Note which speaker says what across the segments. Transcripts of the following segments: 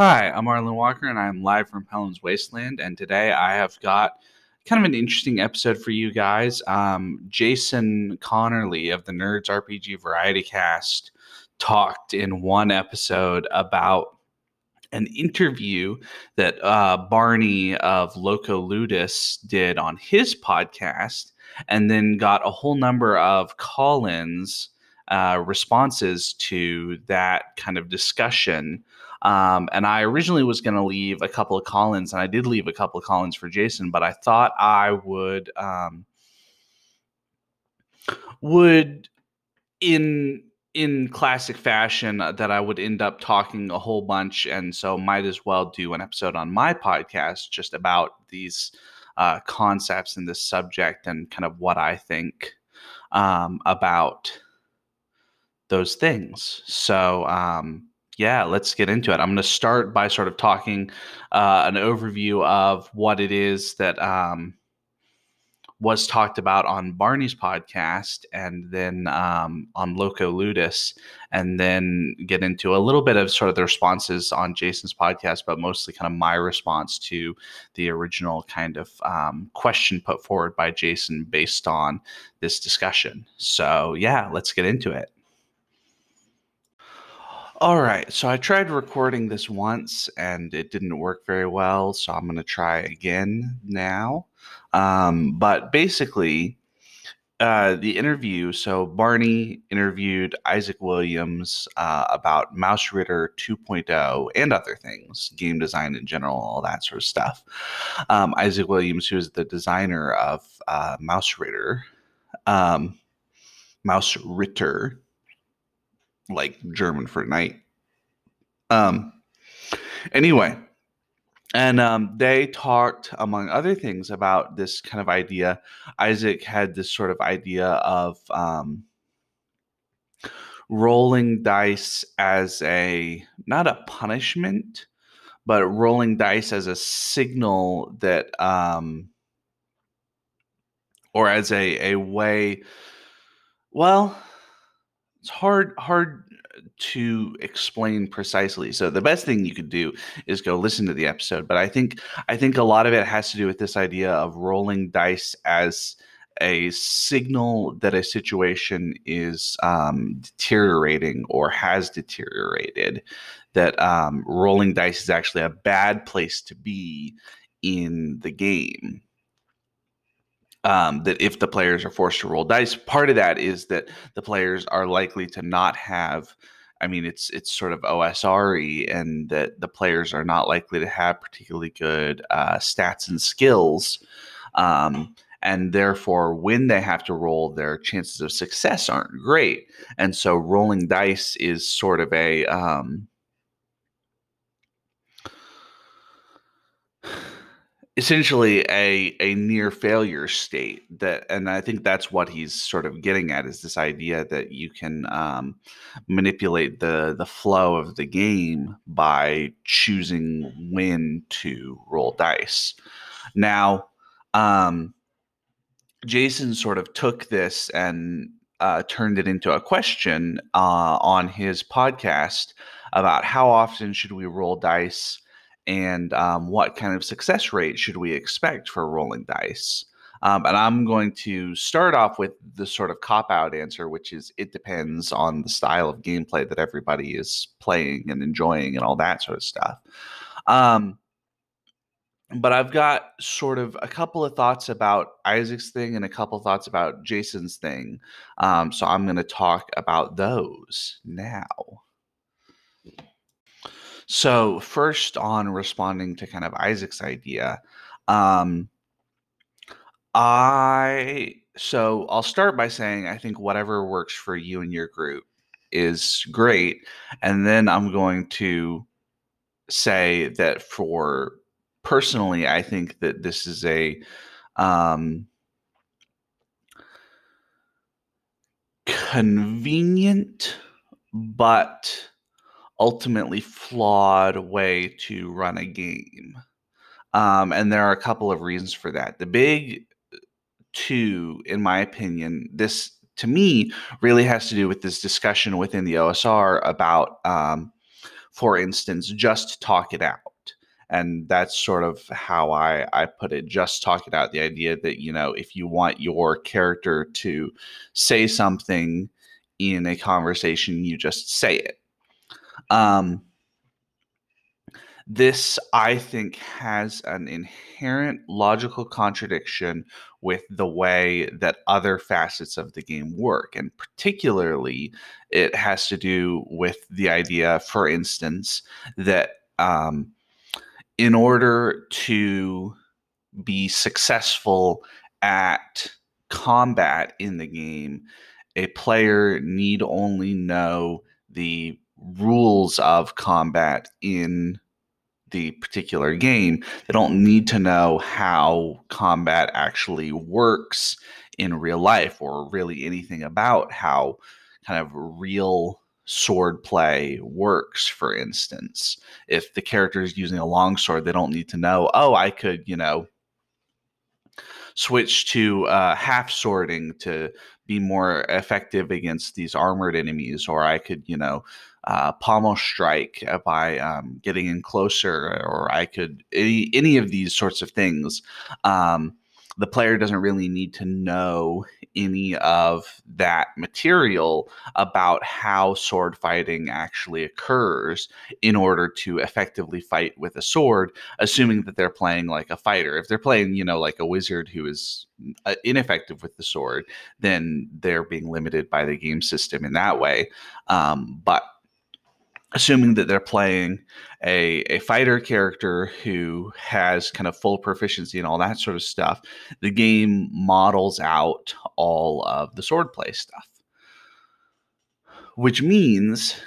Speaker 1: Hi, I'm Arlen Walker, and I'm live from Pellam's Wasteland. And today I have got kind of an interesting episode for you guys. Um, Jason Connerly of the Nerds RPG Variety Cast talked in one episode about an interview that uh, Barney of Loco Ludus did on his podcast, and then got a whole number of call ins. Uh, responses to that kind of discussion um, and I originally was going to leave a couple of call-ins, and I did leave a couple of call-ins for Jason, but I thought I would um, would in in classic fashion uh, that I would end up talking a whole bunch, and so might as well do an episode on my podcast just about these uh, concepts and this subject and kind of what I think um, about those things. So um, yeah, let's get into it. I'm going to start by sort of talking uh, an overview of what it is that um, was talked about on Barney's podcast and then um, on Loco Ludus, and then get into a little bit of sort of the responses on Jason's podcast, but mostly kind of my response to the original kind of um, question put forward by Jason based on this discussion. So, yeah, let's get into it. All right, so I tried recording this once and it didn't work very well, so I'm going to try again now. Um, but basically, uh, the interview so Barney interviewed Isaac Williams uh, about Mausritter 2.0 and other things, game design in general, all that sort of stuff. Um, Isaac Williams, who is the designer of uh, Mausritter, um, Mausritter like German for knight. Um, anyway, and um, they talked, among other things, about this kind of idea. Isaac had this sort of idea of um, rolling dice as a not a punishment, but rolling dice as a signal that, um, or as a a way. Well, it's hard hard to explain precisely. So the best thing you could do is go listen to the episode. But I think I think a lot of it has to do with this idea of rolling dice as a signal that a situation is um, deteriorating or has deteriorated. That um, rolling dice is actually a bad place to be in the game um, that if the players are forced to roll dice, part of that is that the players are likely to not have. I mean, it's it's sort of OSRE, and that the players are not likely to have particularly good uh, stats and skills, um, and therefore, when they have to roll, their chances of success aren't great. And so, rolling dice is sort of a um, essentially a a near failure state that and i think that's what he's sort of getting at is this idea that you can um, manipulate the the flow of the game by choosing when to roll dice. Now um, jason sort of took this and uh, turned it into a question uh, on his podcast about how often should we roll dice and um, what kind of success rate should we expect for rolling dice? Um, and I'm going to start off with the sort of cop out answer, which is it depends on the style of gameplay that everybody is playing and enjoying and all that sort of stuff. Um, but I've got sort of a couple of thoughts about Isaac's thing and a couple thoughts about Jason's thing. Um, so I'm going to talk about those now. So, first on responding to kind of Isaac's idea, um, I so I'll start by saying I think whatever works for you and your group is great, and then I'm going to say that for personally, I think that this is a um, convenient but ultimately flawed way to run a game. Um, and there are a couple of reasons for that. The big two, in my opinion, this to me really has to do with this discussion within the OSR about um, for instance, just talk it out. And that's sort of how I, I put it. Just talk it out. The idea that, you know, if you want your character to say something in a conversation, you just say it. Um, this, I think, has an inherent logical contradiction with the way that other facets of the game work. And particularly, it has to do with the idea, for instance, that um, in order to be successful at combat in the game, a player need only know the rules of combat in the particular game. They don't need to know how combat actually works in real life or really anything about how kind of real sword play works for instance if the character is using a longsword they don't need to know oh i could you know switch to uh, half swording to be more effective against these armored enemies, or I could, you know, uh, pommel strike by um, getting in closer, or I could any, any of these sorts of things. Um, the player doesn't really need to know any of that material about how sword fighting actually occurs in order to effectively fight with a sword, assuming that they're playing like a fighter. If they're playing, you know, like a wizard who is uh, ineffective with the sword, then they're being limited by the game system in that way. Um, but assuming that they're playing a, a fighter character who has kind of full proficiency and all that sort of stuff, the game models out all of the swordplay stuff. Which means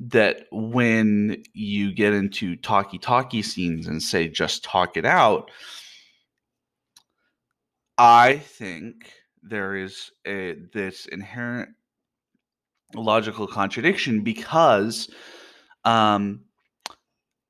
Speaker 1: that when you get into talkie talkie scenes and say just talk it out, I think there is a, this inherent logical contradiction because um,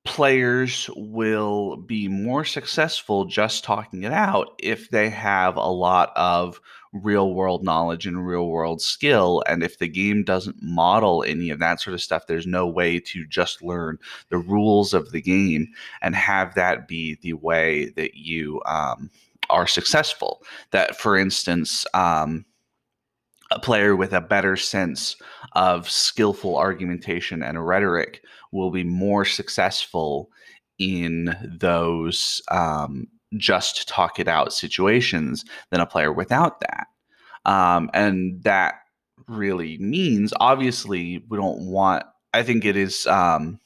Speaker 1: players will be more successful just talking it out if they have a lot of real world knowledge and real world skill. And if the game doesn't model any of that sort of stuff, there's no way to just learn the rules of the game and have that be the way that you um, are successful. That, for instance, um, a player with a better sense of skillful argumentation and rhetoric will be more successful in those um, just talk it out situations than a player without that. Um, and that really means, obviously, we don't want, I think it is um,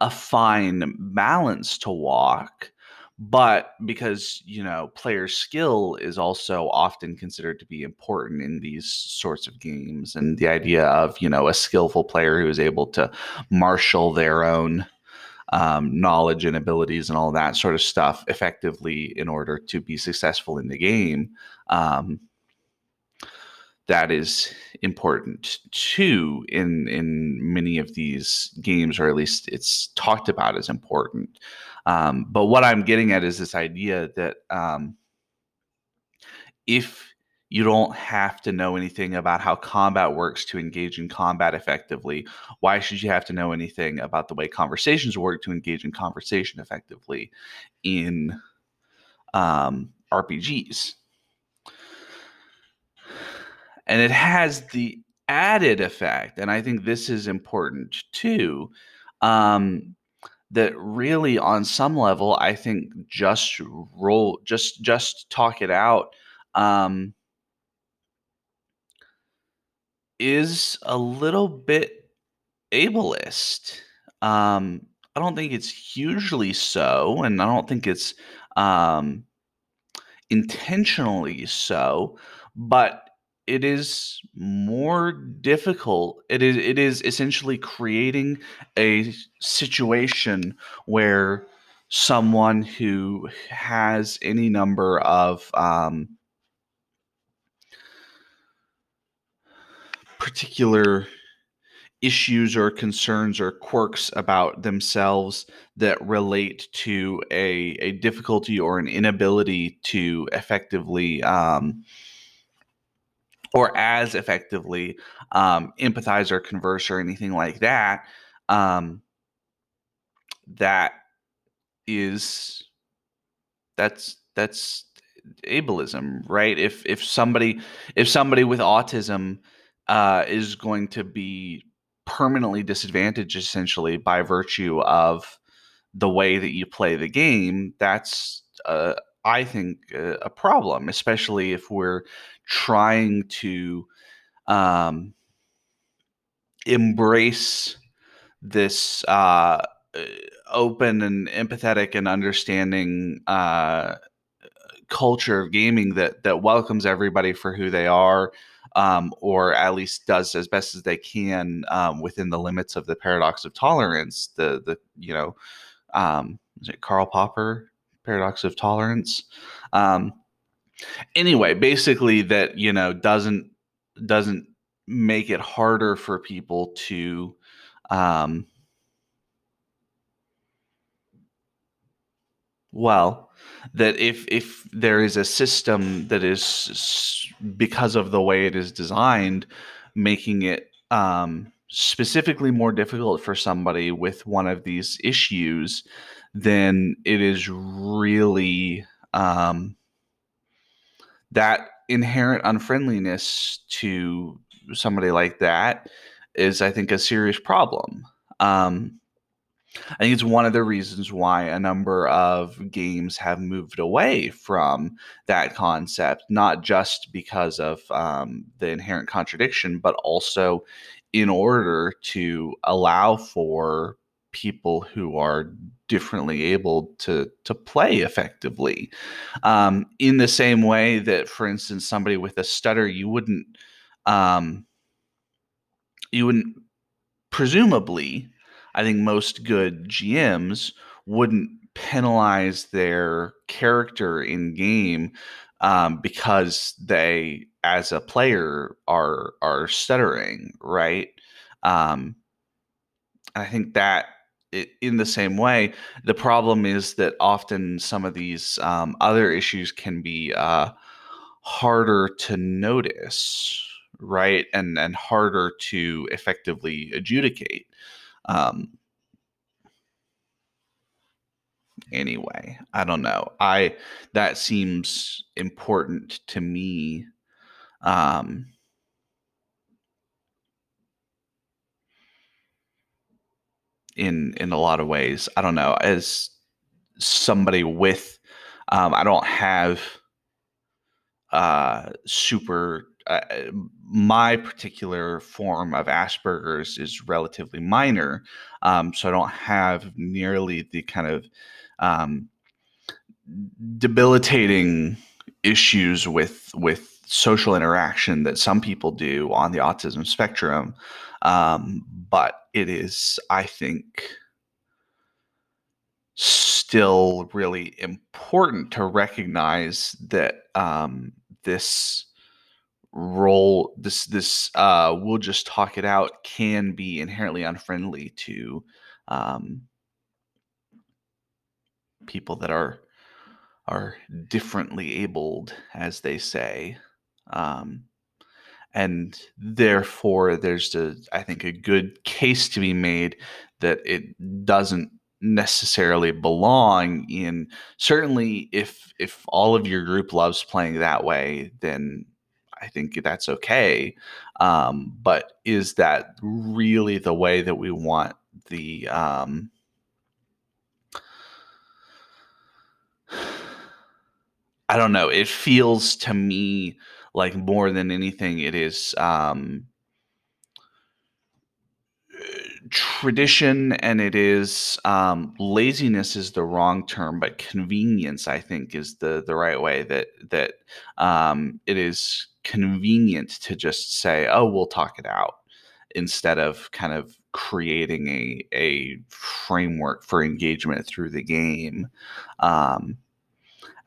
Speaker 1: a fine balance to walk but because you know player skill is also often considered to be important in these sorts of games and the idea of you know a skillful player who is able to marshal their own um, knowledge and abilities and all that sort of stuff effectively in order to be successful in the game um, that is important too in in many of these games or at least it's talked about as important um, but what I'm getting at is this idea that um, if you don't have to know anything about how combat works to engage in combat effectively, why should you have to know anything about the way conversations work to engage in conversation effectively in um, RPGs? And it has the added effect, and I think this is important too. Um, that really on some level i think just roll just just talk it out um, is a little bit ableist. Um, i don't think it's hugely so and i don't think it's um, intentionally so but it is more difficult. It is it is essentially creating a situation where someone who has any number of um, particular issues or concerns or quirks about themselves that relate to a, a difficulty or an inability to effectively um, or as effectively um, empathize or converse or anything like that, um, that is that's that's ableism, right? If if somebody if somebody with autism uh, is going to be permanently disadvantaged essentially by virtue of the way that you play the game, that's uh, I think uh, a problem, especially if we're trying to um, embrace this uh, uh open and empathetic and understanding uh, culture of gaming that that welcomes everybody for who they are, um, or at least does as best as they can um, within the limits of the paradox of tolerance. The the you know, um, is it Karl Popper paradox of tolerance? Um, anyway, basically that you know doesn't doesn't make it harder for people to um, well that if if there is a system that is because of the way it is designed making it um, specifically more difficult for somebody with one of these issues then it is really um, that inherent unfriendliness to somebody like that is, I think, a serious problem. Um, I think it's one of the reasons why a number of games have moved away from that concept, not just because of um, the inherent contradiction, but also in order to allow for people who are differently able to to play effectively. Um, in the same way that, for instance, somebody with a stutter, you wouldn't um, you wouldn't presumably, I think most good GMs wouldn't penalize their character in game um, because they, as a player, are are stuttering, right? Um, I think that in the same way, the problem is that often some of these um, other issues can be uh, harder to notice, right, and and harder to effectively adjudicate. Um, anyway, I don't know. I that seems important to me. Um, in in a lot of ways. I don't know. As somebody with, um, I don't have uh, super. Uh, my particular form of Asperger's is relatively minor, um, so I don't have nearly the kind of um, debilitating issues with with social interaction that some people do on the autism spectrum. Um, but it is, I think, still really important to recognize that um, this role, this this uh, we'll just talk it out, can be inherently unfriendly to um, people that are are differently abled, as they say. Um, and therefore there's a i think a good case to be made that it doesn't necessarily belong in certainly if if all of your group loves playing that way then i think that's okay. Um, but is that really the way that we want the um, i don't know. It feels to me like more than anything it is um tradition and it is um, laziness is the wrong term but convenience i think is the the right way that that um, it is convenient to just say oh we'll talk it out instead of kind of creating a a framework for engagement through the game. Um,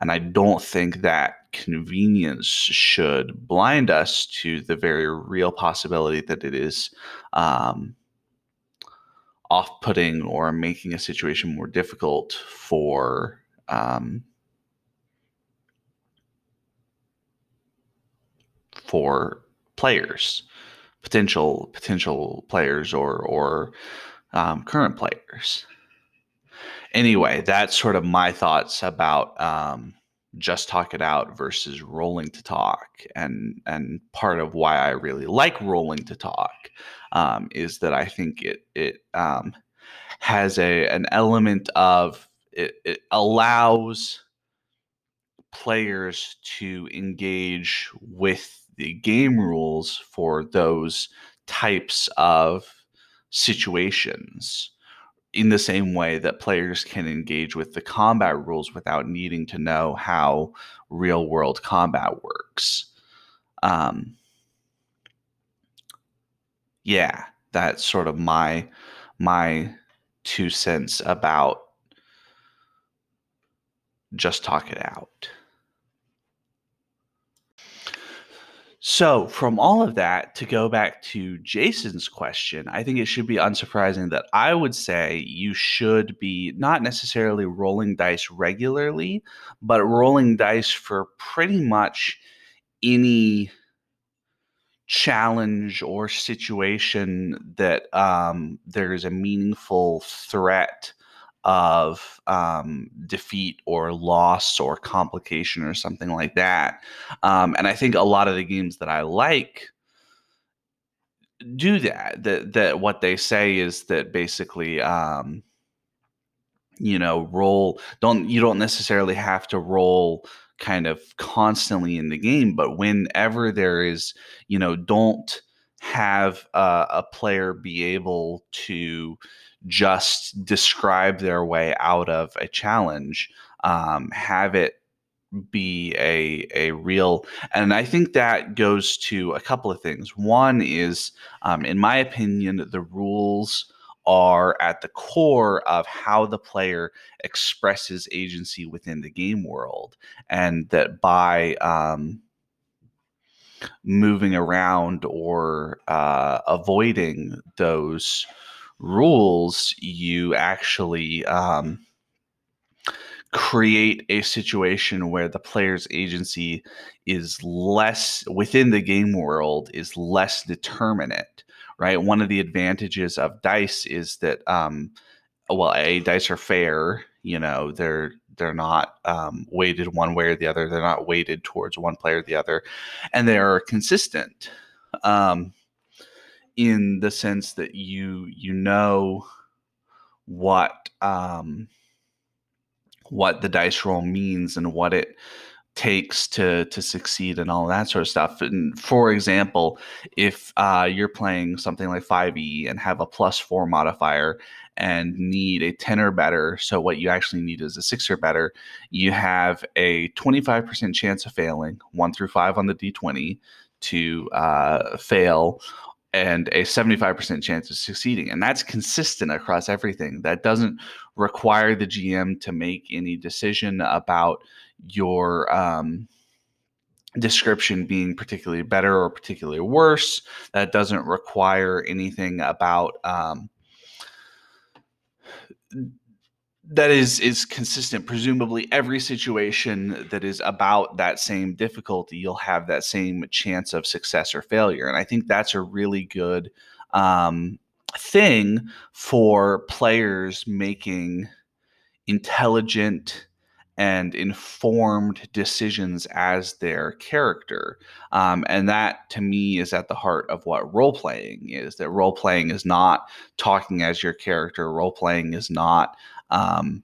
Speaker 1: and i don't think that convenience should blind us to the very real possibility that it is um, off putting or making a situation more difficult for. Um, for players, potential potential players, or or um, current players. Anyway, that's sort of my thoughts about um, just talk it out versus rolling to talk, and and part of why I really like rolling to talk um, is that I think it it um, has a an element of it, it allows players to engage with the game rules for those types of situations in the same way that players can engage with the combat rules without needing to know how real world combat works. Um, yeah, that's sort of my my two cents about just talk it out. So, from all of that, to go back to Jason's question, I think it should be unsurprising that I would say you should be not necessarily rolling dice regularly, but rolling dice for pretty much any challenge or situation that um, there is a meaningful threat of um, defeat or loss or complication or something like that. Um, and I think a lot of the games that I like do that. That that what they say is that basically, um, you know, roll don't you don't necessarily have to roll kind of constantly in the game, but whenever there is, you know, don't have uh, a player be able to just describe their way out of a challenge, um, have it be a a real and i think that goes to a couple of things. One is um, in my opinion the rules are at the core of how the player expresses agency within the game world and that by um, moving around or uh, avoiding those rules, you actually um, create a situation where the player's agency is less within the game world is less determinate right? One of the advantages of dice is that um well a dice are fair you know they're they're not um, weighted one way or the other they're not weighted towards one player or the other and they're consistent. Um, in the sense that you you know what um, what the dice roll means and what it takes to to succeed and all that sort of stuff. And for example, if uh, you're playing something like 5e and have a plus four modifier and need a 10 or better, so what you actually need is a six or better, you have a 25% chance of failing, one through five on the d20 to uh, fail and a 75% chance of succeeding. And that's consistent across everything. That doesn't require the GM to make any decision about your um, description being particularly better or particularly worse. That doesn't require anything about um, that is is consistent. Presumably every situation that is about that same difficulty you'll have that same chance of success or failure. And i think that's a really good um, thing for players making intelligent and informed decisions as their character. Um, and that to me is at the heart of what role playing is that role playing is not talking as your character, role playing is not um,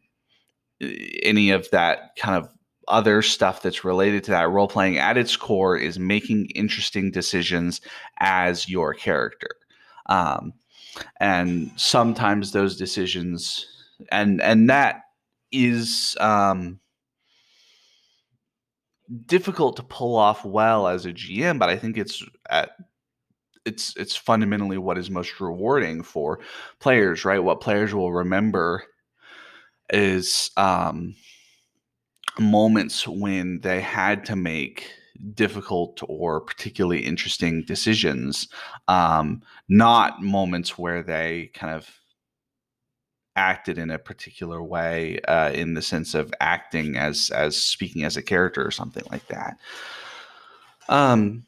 Speaker 1: any of that kind of other stuff that's related to that role playing at its core is making interesting decisions as your character. Um, and sometimes those decisions and and that is um, difficult to pull off well as a GM, but I think it's at it's it's fundamentally what is most rewarding for players, right? What players will remember is um, moments when they had to make difficult or particularly interesting decisions, um, not moments where they kind of acted in a particular way uh, in the sense of acting as as speaking as a character or something like that. Um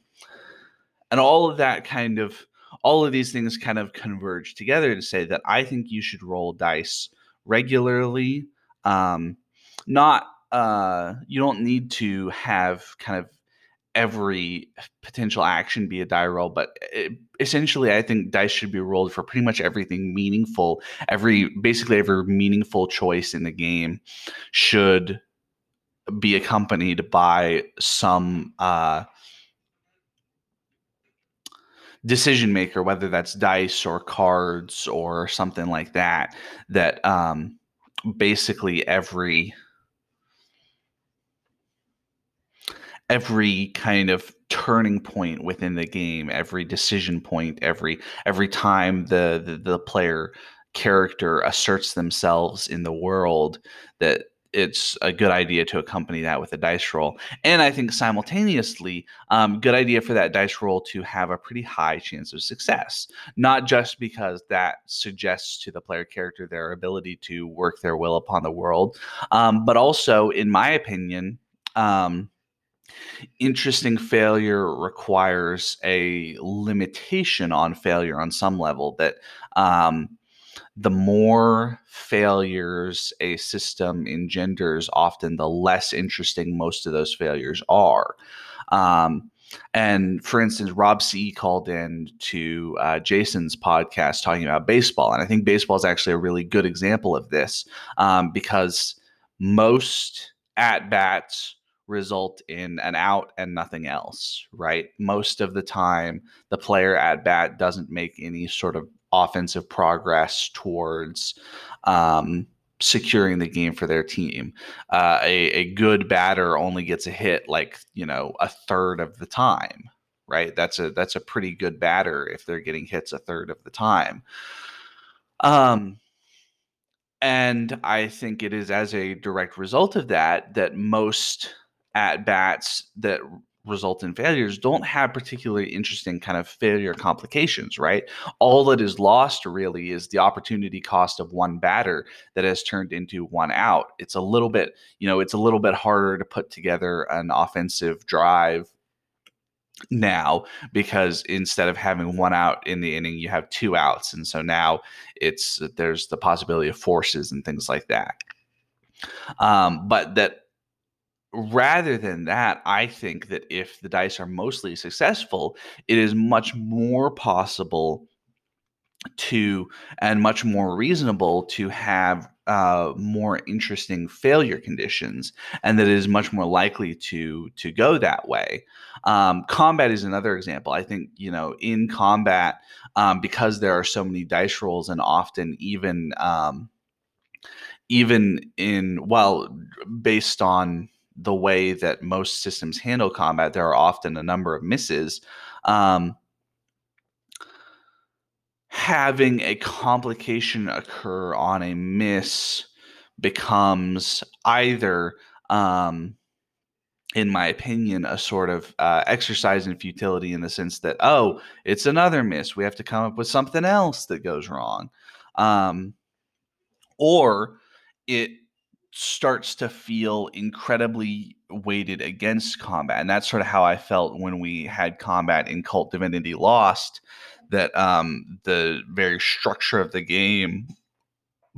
Speaker 1: and all of that kind of all of these things kind of converge together to say that I think you should roll dice regularly. Um, not uh, you don't need to have kind of every potential action be a die roll, but it, essentially, I think dice should be rolled for pretty much everything meaningful. Every basically every meaningful choice in the game should be accompanied by some uh, decision maker, whether that's dice or cards or something like that. That um, basically every every kind of turning point within the game, every decision point, every every time the, the the, player character asserts themselves in the world that it's a good idea to accompany that with a dice roll. And I think simultaneously, um, good idea for that dice roll to have a pretty high chance of success. Not just because that suggests to the player character their ability to work their will upon the world, um, but also, in my opinion, um, interesting failure requires a limitation on failure on some level that um, the more failures a system engenders often the less interesting most of those failures are um, and for instance, Rob C called in to uh, Jason's podcast talking about baseball. And I think baseball is actually a really good example of this um, because most at bats result in an out and nothing else, right? Most of the time, the player at bat doesn't make any sort of offensive progress towards um, securing the game for their team. Uh, a, a good batter only gets a hit like you know a third of the time, right? That's a that's a pretty good batter if they're getting hits a third of the time. Um, and I think it is as a direct result of that that most at bats that result in failures don't have particularly interesting kind of failure complications, right? All that is lost really is the opportunity cost of one batter that has turned into one out. It's a little bit, you know, it's a little bit harder to put together an offensive drive now because instead of having one out in the inning you have two outs and so now it's there's the possibility of forces and things like that um, but that rather than that, I think that if the dice are mostly successful, it is much more possible to and much more reasonable to have uh, more interesting failure conditions, and that it is much more likely to to go that way. Um, combat is another example. I think you know in combat um, because there are so many dice rolls, and often even um, even in well based on the way that most systems handle combat, there are often a number of misses. Um, having a complication occur on a miss becomes either, um, in my opinion, a sort of uh, exercise in futility in the sense that, oh, it's another miss. We have to come up with something else that goes wrong. Um, or it starts to feel incredibly weighted against combat. And that's sort of how I felt when we had combat in Kult Divinity Lost, that um, the very structure of the game,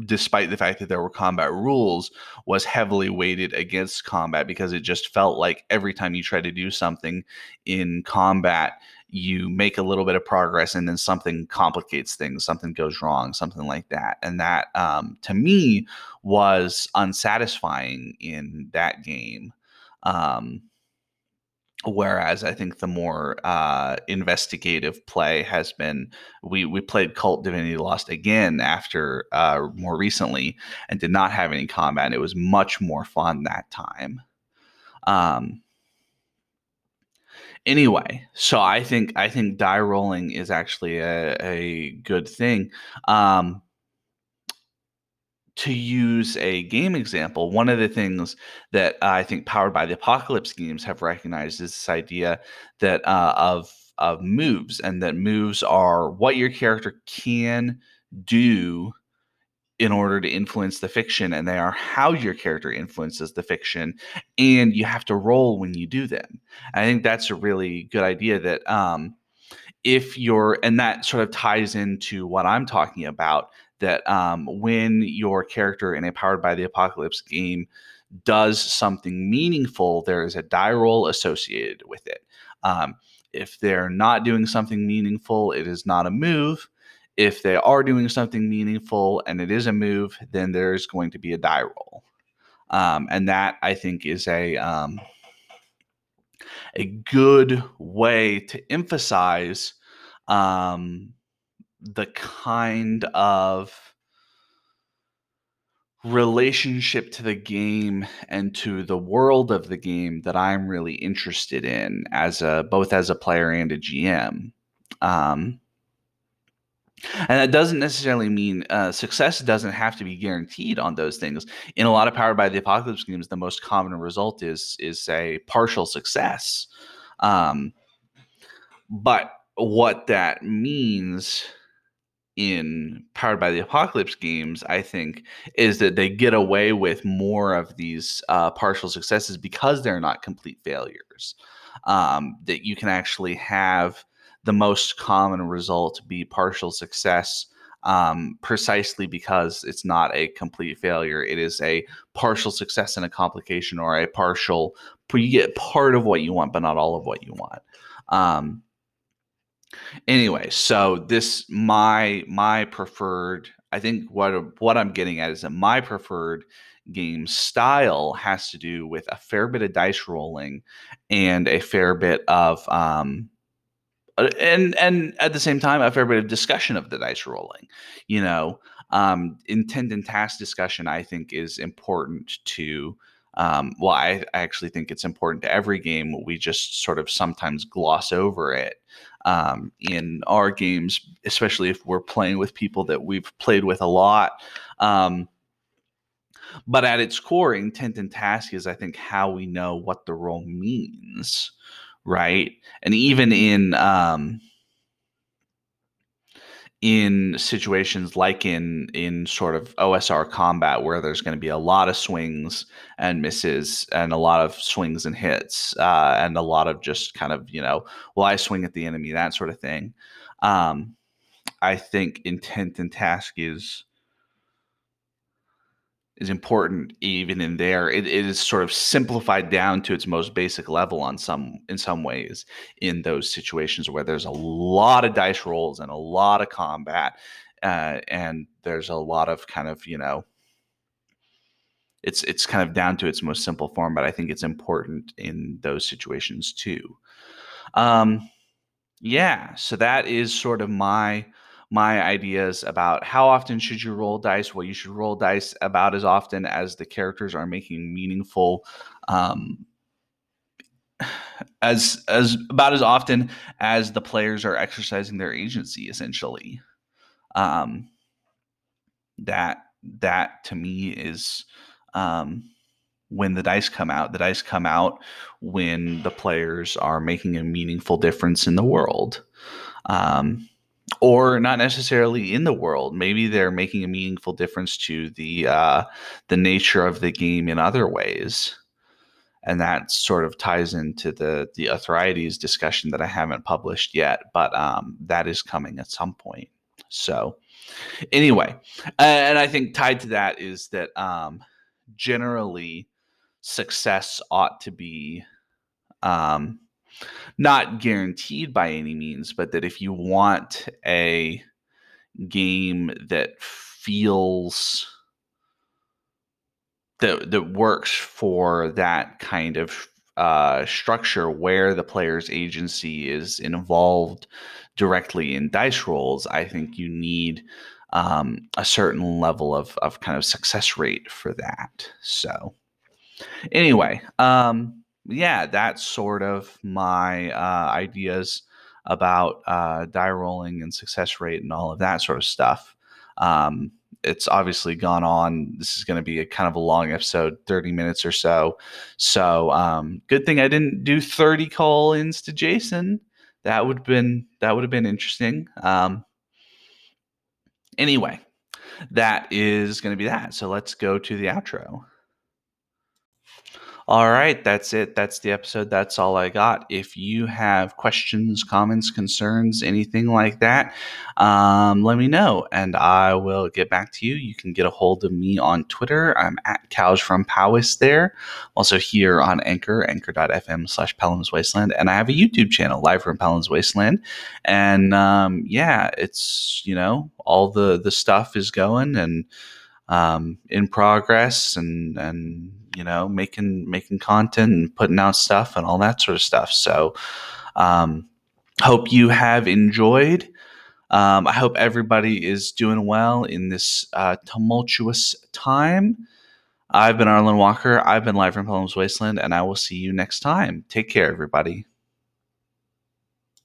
Speaker 1: despite the fact that there were combat rules, was heavily weighted against combat because it just felt like every time you try to do something in combat, you make a little bit of progress and then something complicates things something goes wrong something like that. And that um, to me was unsatisfying in that game um, whereas i think the more uh, investigative play has been we we played Kult divinity lost again after uh, more recently and did not have any combat. It was much more fun that time. Um, anyway so i think i think die rolling is actually a, a good thing. Um, to use a game example one of the things that i think powered by the apocalypse games have recognized is this idea that uh, of of moves and that moves are what your character can do in order to influence the fiction and they are how your character influences the fiction and you have to roll when you do them i think that's a really good idea that um, if you're, and that sort of ties into what I'm talking about that um, when your character in a Powered by the Apocalypse game does something meaningful, there is a die roll associated with it. Um, if they're not doing something meaningful, it is not a move. If they are doing something meaningful and it is a move, then there's going to be a die roll. Um, and that I think is a um, a good way to emphasize um, the kind of relationship to the game and to the world of the game that I'm really interested in as a both as a player and a GM. Um, and that doesn't necessarily mean uh, success doesn't have to be guaranteed on those things. In a lot of Powered by the Apocalypse games, the most common result is is a partial success. Um, but what that means in Powered by the Apocalypse games, I think, is that they get away with more of these uh, partial successes because they're not complete failures. Um, that you can actually have the most common result be partial success. Um, precisely because it's not a complete failure. It is a partial success in a complication or a partial, you get part of what you want, but not all of what you want. Um, Anyway, so this my my preferred. I think what what I'm getting at is that my preferred game style has to do with a fair bit of dice rolling and a fair bit of um and and at the same time a fair bit of discussion of the dice rolling you know um intent and task discussion i think is important to um, well I, I actually think it's important to every game we just sort of sometimes gloss over it um, in our games, especially if we're playing with people that we've played with a lot. Um, but at its core, intent and task is, I think, how we know what the role means, right? And even in um, in situations like in in sort of OSR combat where there's going to be a lot of swings and misses and a lot of swings and hits uh, and a lot of just kind of you know well I swing at the enemy that sort of thing. Um, I think intent and task is is important even in there. It, it is sort of simplified down to its most basic level on some in some ways in those situations where there's a lot of dice rolls and a lot of combat uh, and there's a lot of kind of you know it's it's kind of down to its most simple form but i think it's important in those situations too. Um yeah so that is sort of my my ideas about how often should you roll dice. Well, you should roll dice about as often as the characters are making meaningful. Um, as as about as often as the players are exercising their agency essentially um that that to me is um when the dice come out the dice come out when the players are making a meaningful difference in the world um or not necessarily in the world. Maybe they're making a meaningful difference to the uh, the nature of the game in other ways, and that sort of ties into the the Arthrides discussion that I haven't published yet, but um, that is coming at some point. So, anyway, and I think tied to that is that um, generally success ought to be um, not guaranteed by any means, but that if you want a game that feels that that works for that kind of uh, structure where the player's agency is involved directly in dice rolls, I think you need um, a certain level of of kind of success rate for that. So, anyway, um, yeah, that's sort of my uh, ideas about uh, die rolling and success rate and all of that sort of stuff. Um, it's obviously gone on. This is going to be a kind of a long episode, 30 minutes or so. So, um, good thing I didn't do 30 call-ins to Jason. That would have been that would have been interesting. Um, anyway, that is going to be that. So let's go to the outro. All right, that's it. That's the episode. That's all I got. If you have questions, comments, concerns, anything like that, um, let me know and I will get back to you. You can get a hold of me on Twitter. I'm at Cows from Powis there. Also here on Anchor, anchor.fm slash Pellam's Wasteland. And I have a YouTube channel, live from Pellam's Wasteland. And um, yeah, it's, you know, all the, the stuff is going and um, in progress and, and, you know, making making content and putting out stuff and all that sort of stuff. So, um, hope you have enjoyed. Um, I hope everybody is doing well in this uh, tumultuous time. I've been Arlen Walker. I've been live from Pellam's Wasteland, and I will see you next time. Take care, everybody.